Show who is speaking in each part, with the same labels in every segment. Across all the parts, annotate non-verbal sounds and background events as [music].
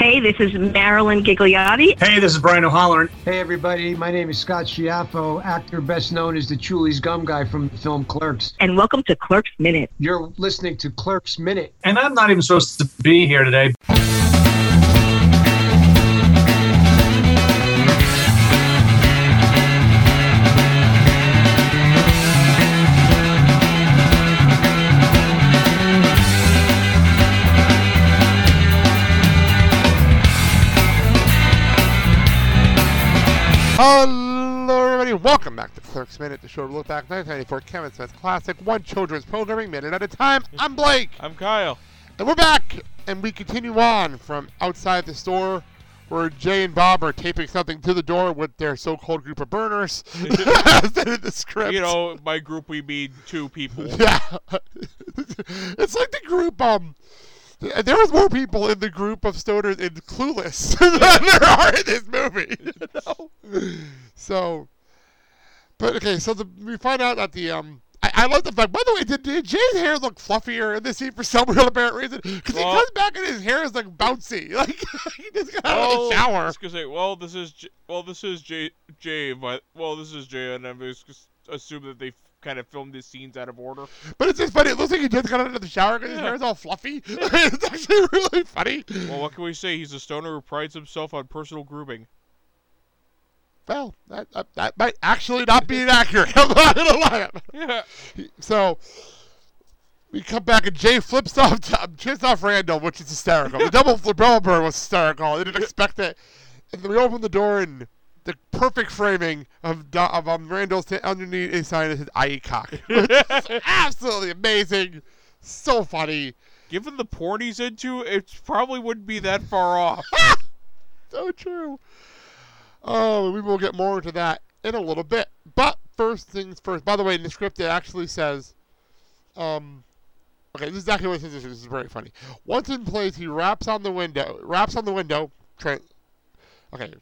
Speaker 1: Hey, this is Marilyn Ghigliotti.
Speaker 2: Hey, this is Brian O'Halloran.
Speaker 3: Hey, everybody. My name is Scott Schiaffo, actor best known as the Chewlies Gum Guy from the film Clerks.
Speaker 1: And welcome to Clerks Minute.
Speaker 3: You're listening to Clerks Minute.
Speaker 2: And I'm not even supposed to be here today.
Speaker 4: Hello, everybody. Welcome back to Clerks Minute, the show to look back 1994 Kevin Smith classic, one children's programming minute at a time. [laughs] I'm Blake,
Speaker 5: I'm Kyle.
Speaker 4: and we're back, and we continue on from outside the store where Jay and Bob are taping something to the door with their so-called group of burners. [laughs] [laughs] The script.
Speaker 5: You know, by group we mean two people.
Speaker 4: Yeah. it's like the group, um, there was more people in the group of stoners in Clueless [laughs] than there are in this movie. You [laughs] know? So, but okay, so the, we find out that the, um, I, I love the fact, by the way, did, did Jay's hair look fluffier in this scene for some real apparent reason? Because he comes back and his hair is like bouncy. [laughs] Like, he just got out of the shower.
Speaker 5: I was gonna say, well, this is J- well, this is Jay, Jay, but well, this is Jay, and I'm just assume that they kind of filmed these scenes out of order.
Speaker 4: But it's just funny. It looks like he just got out of the shower because his
Speaker 5: Yeah.
Speaker 4: hair is all fluffy. [laughs] it's actually really funny.
Speaker 5: Well, what can we say? He's a stoner who prides himself on personal grooming.
Speaker 4: Well, that, that, that might actually not be inaccurate. [laughs] I'm not gonna lie.
Speaker 5: Yeah.
Speaker 4: So we come back and Jay flips off, chips um, off Randal, which is hysterical. The double flip burn was hysterical. I didn't expect it. And then we open the door and the perfect framing of Do- of um, Randal's t- underneath a sign that says "I cock." Which is [laughs] absolutely amazing. So funny.
Speaker 5: Given the porn he's into, it probably wouldn't be that far off. [laughs]
Speaker 4: So true. Oh, we will get more into that in a little bit. But first things first. By the way, in the script it actually says, um, okay, this is exactly what it says. This is very funny. Once in place, he raps on the window. Raps on the window. Tra- okay.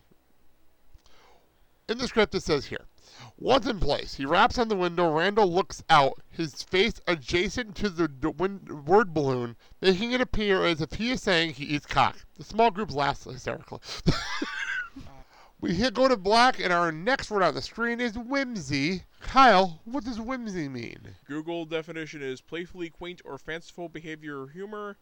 Speaker 4: In the script, it says here. Once in place, he raps on the window. Randal looks out, his face adjacent to the d- word balloon, making it appear as if he is saying he eats cock. The small group laughs hysterically. [laughs] we hit go to black, and our next word on the screen is whimsy. Kyle, what does whimsy mean?
Speaker 5: Google definition is playfully quaint or fanciful behavior or humor,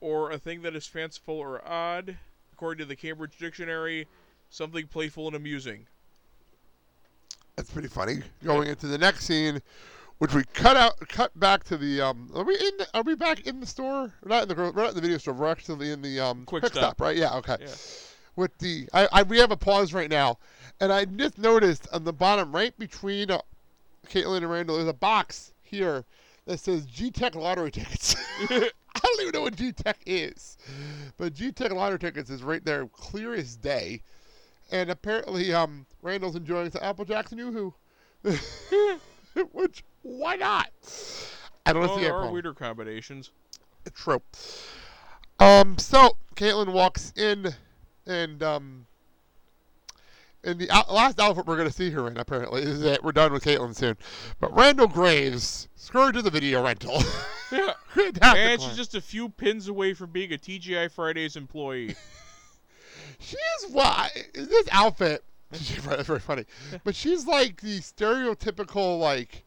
Speaker 5: or a thing that is fanciful or odd. According to the Cambridge Dictionary, something playful and amusing.
Speaker 4: That's pretty funny. Going into the next scene, which we cut out, cut back to the. Um, are we in? The, are we back in the store? We're not in the. We're not in the video store. We're actually in the um,
Speaker 5: Quick
Speaker 4: quick
Speaker 5: Stop.
Speaker 4: stop, right? Yeah. Okay.
Speaker 5: Yeah.
Speaker 4: With the, I, I, we have a pause right now, and I just noticed on the bottom, right between uh, Caitlin and Randal, there's a box here that says G Tech lottery tickets. [laughs] I don't even know what G Tech is, but G Tech lottery tickets is right there, clear as day. And apparently, um, Randal's enjoying some Apple Jacks and Yoo-hoo. [laughs] Which, why not? I don't
Speaker 5: Well,
Speaker 4: see a problem.
Speaker 5: weirder combinations.
Speaker 4: True. Um, so Caitlin walks in, and um, and the out- last outfit we're gonna see her in apparently is that we're done with Caitlin soon. But Randal Graves, scurried to the video rental. [laughs]
Speaker 5: Yeah. And she's just a few pins away from being a TGI Fridays employee. [laughs]
Speaker 4: She is why this outfit. [laughs] That's very funny, but she's like the stereotypical like.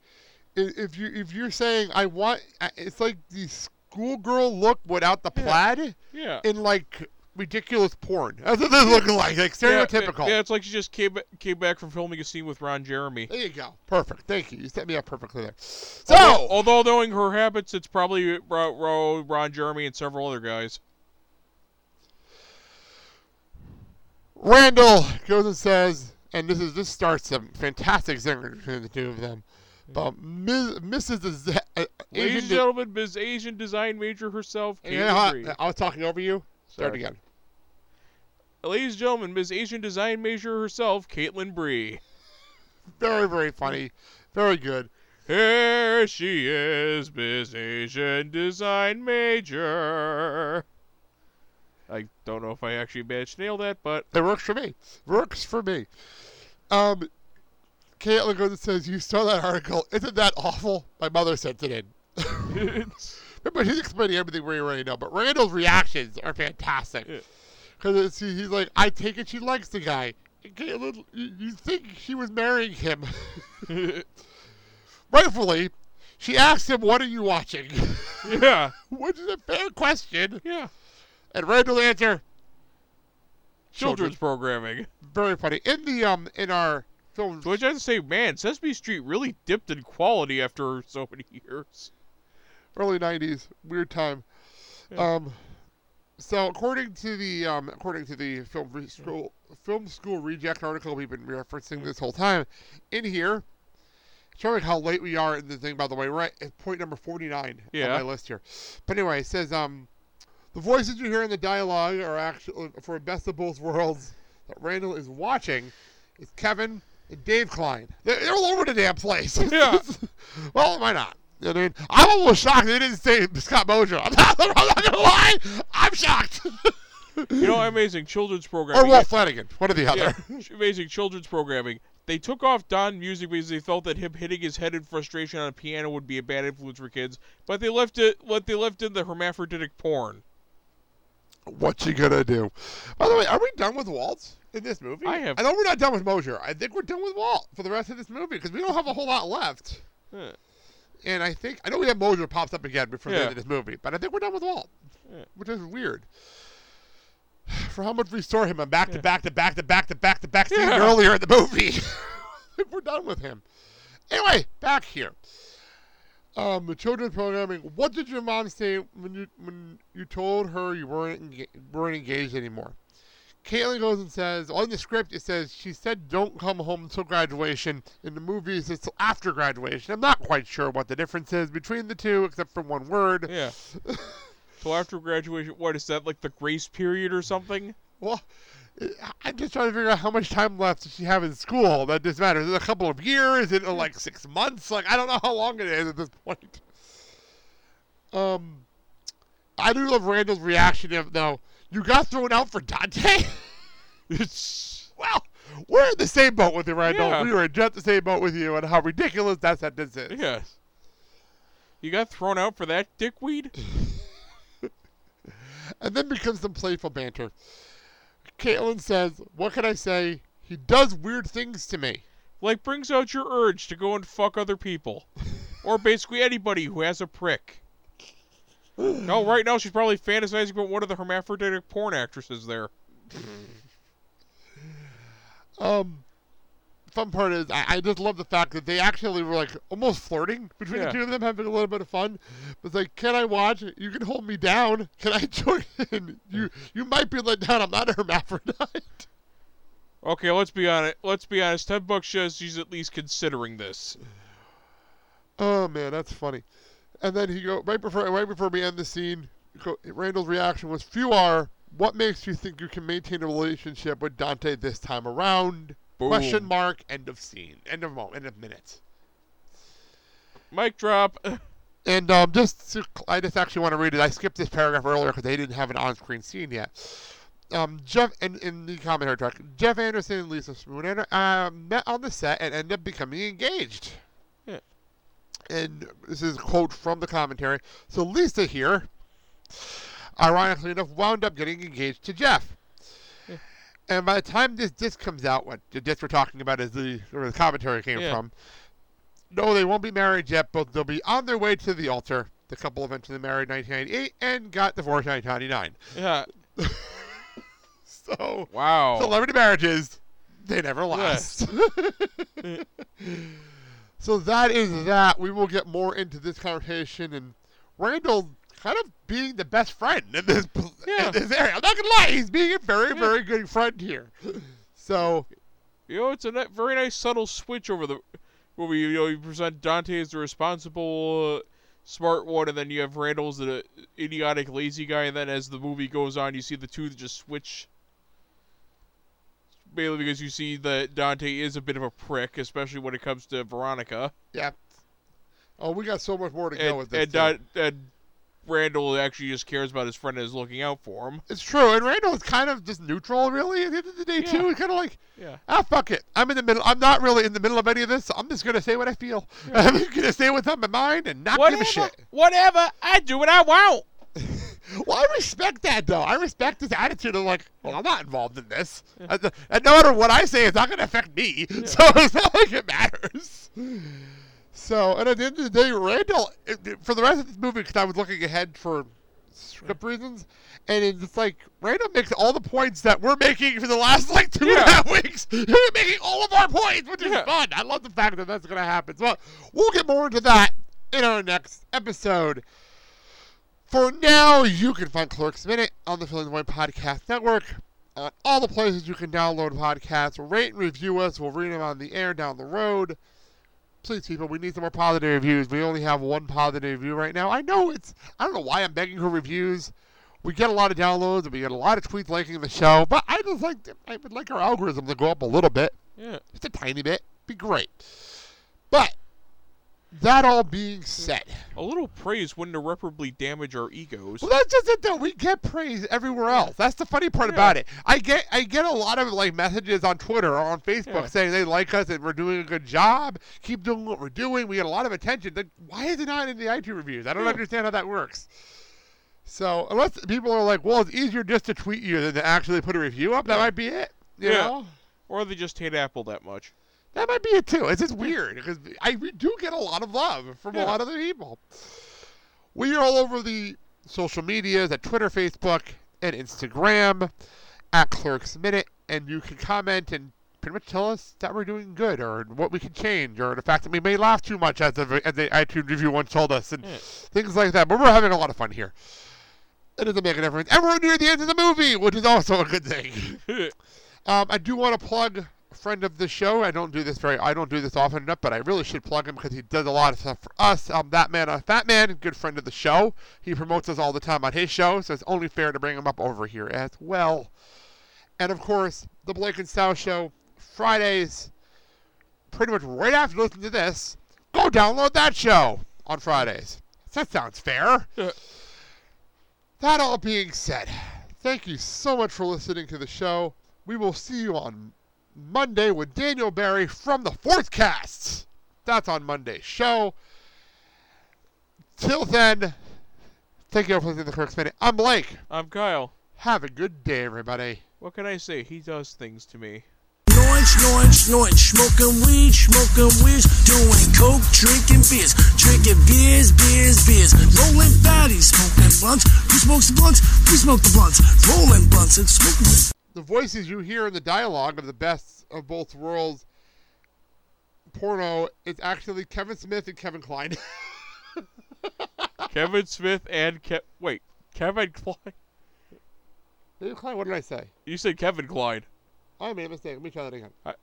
Speaker 4: If you if you're saying I want, it's like the schoolgirl look without the plaid
Speaker 5: Yeah.
Speaker 4: in like ridiculous porn. [laughs] That's what this looking like, like stereotypical.
Speaker 5: Yeah, it's like she just came, came back from filming a scene with Ron Jeremy.
Speaker 4: There you go. Perfect. Thank you. You set me up perfectly there. So,
Speaker 5: Although, although knowing her habits, it's probably Ro, Ro, Ron Jeremy and several other guys.
Speaker 4: Randal goes and says, and this is this starts some fantastic zinger between the two of them. But Ms., Mrs. Is, uh,
Speaker 5: Ladies
Speaker 4: Asian
Speaker 5: and
Speaker 4: de-
Speaker 5: gentlemen, Ms. Asian design major herself,
Speaker 4: You know how-
Speaker 5: Bree.
Speaker 4: I was talking over you. Start
Speaker 5: Sorry.
Speaker 4: again.
Speaker 5: Ladies and gentlemen, Ms. Asian design major herself, Caitlin Bree.
Speaker 4: Very, very funny. Very good.
Speaker 5: Here she is, Miss Asian design major. I don't know if I actually managed to nail that, but
Speaker 4: It works for me. Works for me. Um, Caitlin goes and says, "You saw that article? Isn't that awful?" My mother sent it in. [laughs] [laughs] but he's explaining everything we already know, but Randal's reactions are fantastic.
Speaker 5: Yeah.
Speaker 4: Because he's like, I take it she likes the guy. Caitlin, you, you think she was marrying him. [laughs] Rightfully, she asks him, What are you watching?
Speaker 5: yeah.
Speaker 4: Which is a fair question.
Speaker 5: Yeah.
Speaker 4: And Randal answer,
Speaker 5: Children's programming.
Speaker 4: very funny. In the um in our film
Speaker 5: To which I have to say, man, Sesame Street really dipped in quality after so many years.
Speaker 4: early '90s, weird time.
Speaker 5: Yeah.
Speaker 4: Um, so according to the um according to the film re- school film school reject article we've been referencing this whole time, in here, showing how late we are in the thing. By the way, we're at point number 49
Speaker 5: Yeah.
Speaker 4: on my list here. But anyway, it says um. The voices you hear in the dialogue are actually uh, for Best of Both Worlds that Randal is watching is Kevin and Dave Klein. They're, they're all over the damn place.
Speaker 5: Yeah. [laughs]
Speaker 4: well, why not? You know what I mean? I'm almost shocked they didn't say Scott Mosier. I'm not, I'm not gonna lie. I'm shocked.
Speaker 5: You know, amazing children's programming.
Speaker 4: or Walt Flanagan, one or the other.
Speaker 5: Yeah, [laughs] amazing children's programming. They took off Don music because they felt that him hitting his head in frustration on a piano would be a bad influence for kids, but they left it. What they left in the hermaphroditic porn.
Speaker 4: What you gonna do? By the way, are we done with Walt in this movie?
Speaker 5: I have-
Speaker 4: I know we're not done with Mosier. I think we're done with Walt for the rest of this movie because we don't have a whole lot left.
Speaker 5: Yeah.
Speaker 4: And I think I know we have Mosier pops up again before the end of this movie, but I think we're done with Walt,
Speaker 5: Yeah.
Speaker 4: which is weird. [sighs] For how much we saw him on back to back to back to back to back to back
Speaker 5: Yeah.
Speaker 4: earlier in the movie, [laughs] we're done with him. Anyway, back here. Um, the children's programming. What did your mom say when you when you told her you weren't enga- weren't engaged anymore? Caitlin goes and says, on the script it says she said don't come home until graduation. In the movies it's after graduation. I'm not quite sure what the difference is between the two, except for one word.
Speaker 5: Yeah. [laughs] so after graduation, what is that like the grace period or something?
Speaker 4: Well, I- I'm just trying to figure out how much time left does she have in school. That just matters. Is it a couple of years? Is it like six months? Like I don't know how long it is at this point. Um, I do love Randal's reaction of no, you got thrown out for Dante. [laughs]
Speaker 5: It's
Speaker 4: well, we're in the same boat with you, Randal.
Speaker 5: Yeah.
Speaker 4: We were in just the same boat with you, and how ridiculous that sentence is.
Speaker 5: yeah. You got thrown out for that dickweed? [laughs]
Speaker 4: And then becomes some playful banter. Caitlin says, "What can I say? He does weird things to me."
Speaker 5: Like brings out your urge to go and fuck other people, [laughs] or basically anybody who has a prick. No, right now she's probably fantasizing about one of the hermaphroditic porn actresses there. [laughs]
Speaker 4: Um, fun part is I, I just love the fact that they actually were like almost flirting between
Speaker 5: Yeah.
Speaker 4: the two of them, having a little bit of fun. But It's like, can I watch? You can hold me down. Can I [laughs] join in? You you might be let down. I'm not a hermaphrodite.
Speaker 5: Okay, let's be honest. Let's be honest. Ten bucks says she's at least considering this.
Speaker 4: Oh man, that's funny. And then he go right before right before we end the scene. Go, Randal's reaction was, "Few are. What makes you think you can maintain a relationship with Dante this time around?" Question mark. End of scene. End of moment. End of minutes.
Speaker 5: Mic drop. [laughs]
Speaker 4: And um, just to, I just actually want to read it. I skipped this paragraph earlier because they didn't have an on-screen scene yet. Um, Jeff in, in the commentary track, Jeff Anderson and Lisa Spooner uh, met on the set and ended up becoming engaged.
Speaker 5: Yeah.
Speaker 4: And this is a quote from the commentary. So Lisa here, ironically enough, wound up getting engaged to Jeff.
Speaker 5: Yeah.
Speaker 4: And by the time this disc comes out, what the disc we're talking about is the where the commentary came
Speaker 5: Yeah.
Speaker 4: from. No, they won't be married yet, but they'll be on their way to the altar. The couple eventually married in 1998 and got divorced in 1999.
Speaker 5: yeah. [laughs]
Speaker 4: So,
Speaker 5: Wow.
Speaker 4: celebrity marriages, they never last. [laughs] so that is that. We will get more into this conversation and Randal kind of being the best friend in this,
Speaker 5: Yeah.
Speaker 4: in this area. I'm not gonna lie, he's being a very,
Speaker 5: Yeah.
Speaker 4: very good friend here. So
Speaker 5: You know, it's a ni- very nice subtle switch over the movie. You know, you present Dante as the responsible, uh, smart one, and then you have Randal as the idiotic, lazy guy. And then as the movie goes on, you see the two just switch. Mainly because you see that Dante is a bit of a prick, especially when it comes to Veronica.
Speaker 4: yeah. Oh, we got so much more to go with this.
Speaker 5: and. Don- and Randal actually just cares about his friend and is looking out for him.
Speaker 4: It's true, and Randal is kind of just neutral, really. At the end of the day,
Speaker 5: Yeah.
Speaker 4: too, he's kind of like,
Speaker 5: Yeah.
Speaker 4: ah, fuck it. I'm in the middle. I'm not really in the middle of any of this. So I'm just gonna say what I feel. [laughs] I'm gonna say what's on my mind and not give a shit.
Speaker 5: Whatever. I do what I want. [laughs]
Speaker 4: Well, I respect that though. I respect his attitude of like, well, I'm not involved in this, and, and no matter what I say, it's not going to affect me. [laughs] So it's not like it matters. So, and at the end of the day, Randal, for the rest of this movie, because I was looking ahead for script reasons, and it's like Randal makes all the points that we're making for the last like two and a
Speaker 5: Yeah.
Speaker 4: half weeks. [laughs] He's making all of our points, which is
Speaker 5: Yeah.
Speaker 4: fun. I love the fact that that's going to happen. So we'll get more into that in our next episode. For now, you can find Clerks Minute on the Filling the Void Podcast Network. On all the places you can download podcasts, rate and review us. We'll read them on the air down the road. Please, people, we need some more positive reviews. We only have one positive review right now. I know it's, I don't know why I'm begging for reviews. We get a lot of downloads and we get a lot of tweets liking the show, but I just like, I would like our algorithm to go up a little bit
Speaker 5: Yeah.
Speaker 4: just a tiny bit, be great. But that all being said,
Speaker 5: A little praise wouldn't irreparably damage our egos.
Speaker 4: well, that's just it though. We get praise everywhere else. That's the funny part
Speaker 5: Yeah.
Speaker 4: about it. I get I get a lot of like messages on Twitter or on Facebook
Speaker 5: Yeah.
Speaker 4: saying they like us and we're doing a good job. Keep doing what we're doing. We get a lot of attention. Then why is it not in the iTunes reviews? I don't
Speaker 5: Yeah.
Speaker 4: understand how that works. So unless people are like, well, it's easier just to tweet you than to actually put a review up, that might be it. You
Speaker 5: Yeah.
Speaker 4: know?
Speaker 5: Or they just hate Apple that much.
Speaker 4: That might be it too. It's just weird because I we do get a lot of love from a lot of the people. We are all over the social medias at Twitter, Facebook, and Instagram at Clerks Minute, and you can comment and pretty much tell us that we're doing good or what we can change or the fact that we may laugh too much as the, as the iTunes review once told us and
Speaker 5: Yeah.
Speaker 4: things like that. But we're having a lot of fun here. It doesn't make a difference. And we're near the end of the movie, which is also a good thing. [laughs] Um, I do want to plug friend of the show. I don't do this very, I don't do this often enough, but I really should plug him because he does a lot of stuff for us. Um, that man, a fat man, good friend of the show. He promotes us all the time on his show, so it's only fair to bring him up over here as well. And of course, the Blake and Sal show Fridays. Pretty much right after listening to this, go download that show on Fridays. That sounds fair. That all being said, thank you so much for listening to the show. We will see you on Monday with Daniel Barry from the Fourth Casts. That's on Monday's show. Till then, thank you all for listening to the Clerks Minute. I'm Blake.
Speaker 5: I'm Kyle.
Speaker 4: Have a good day, everybody.
Speaker 5: What can I say? He does things to me.
Speaker 6: Snoring, snoring, snoring, smoking weed, smoking weed, doing coke, drinking beers, drinking beers, beers, beers, rolling fatties, smoking blunts. Who smokes the blunts? We smoke the blunts, rolling blunts and smoking.
Speaker 4: The voices you hear in the dialogue of the best of both worlds porno is actually Kevin Smith and Kevin Klein. [laughs]
Speaker 5: Kevin Smith and Ke- wait, Kevin Klein.
Speaker 4: Kevin Klein, what did I say?
Speaker 5: You said Kevin Klein.
Speaker 4: I made a mistake. Let me try that again.
Speaker 5: I,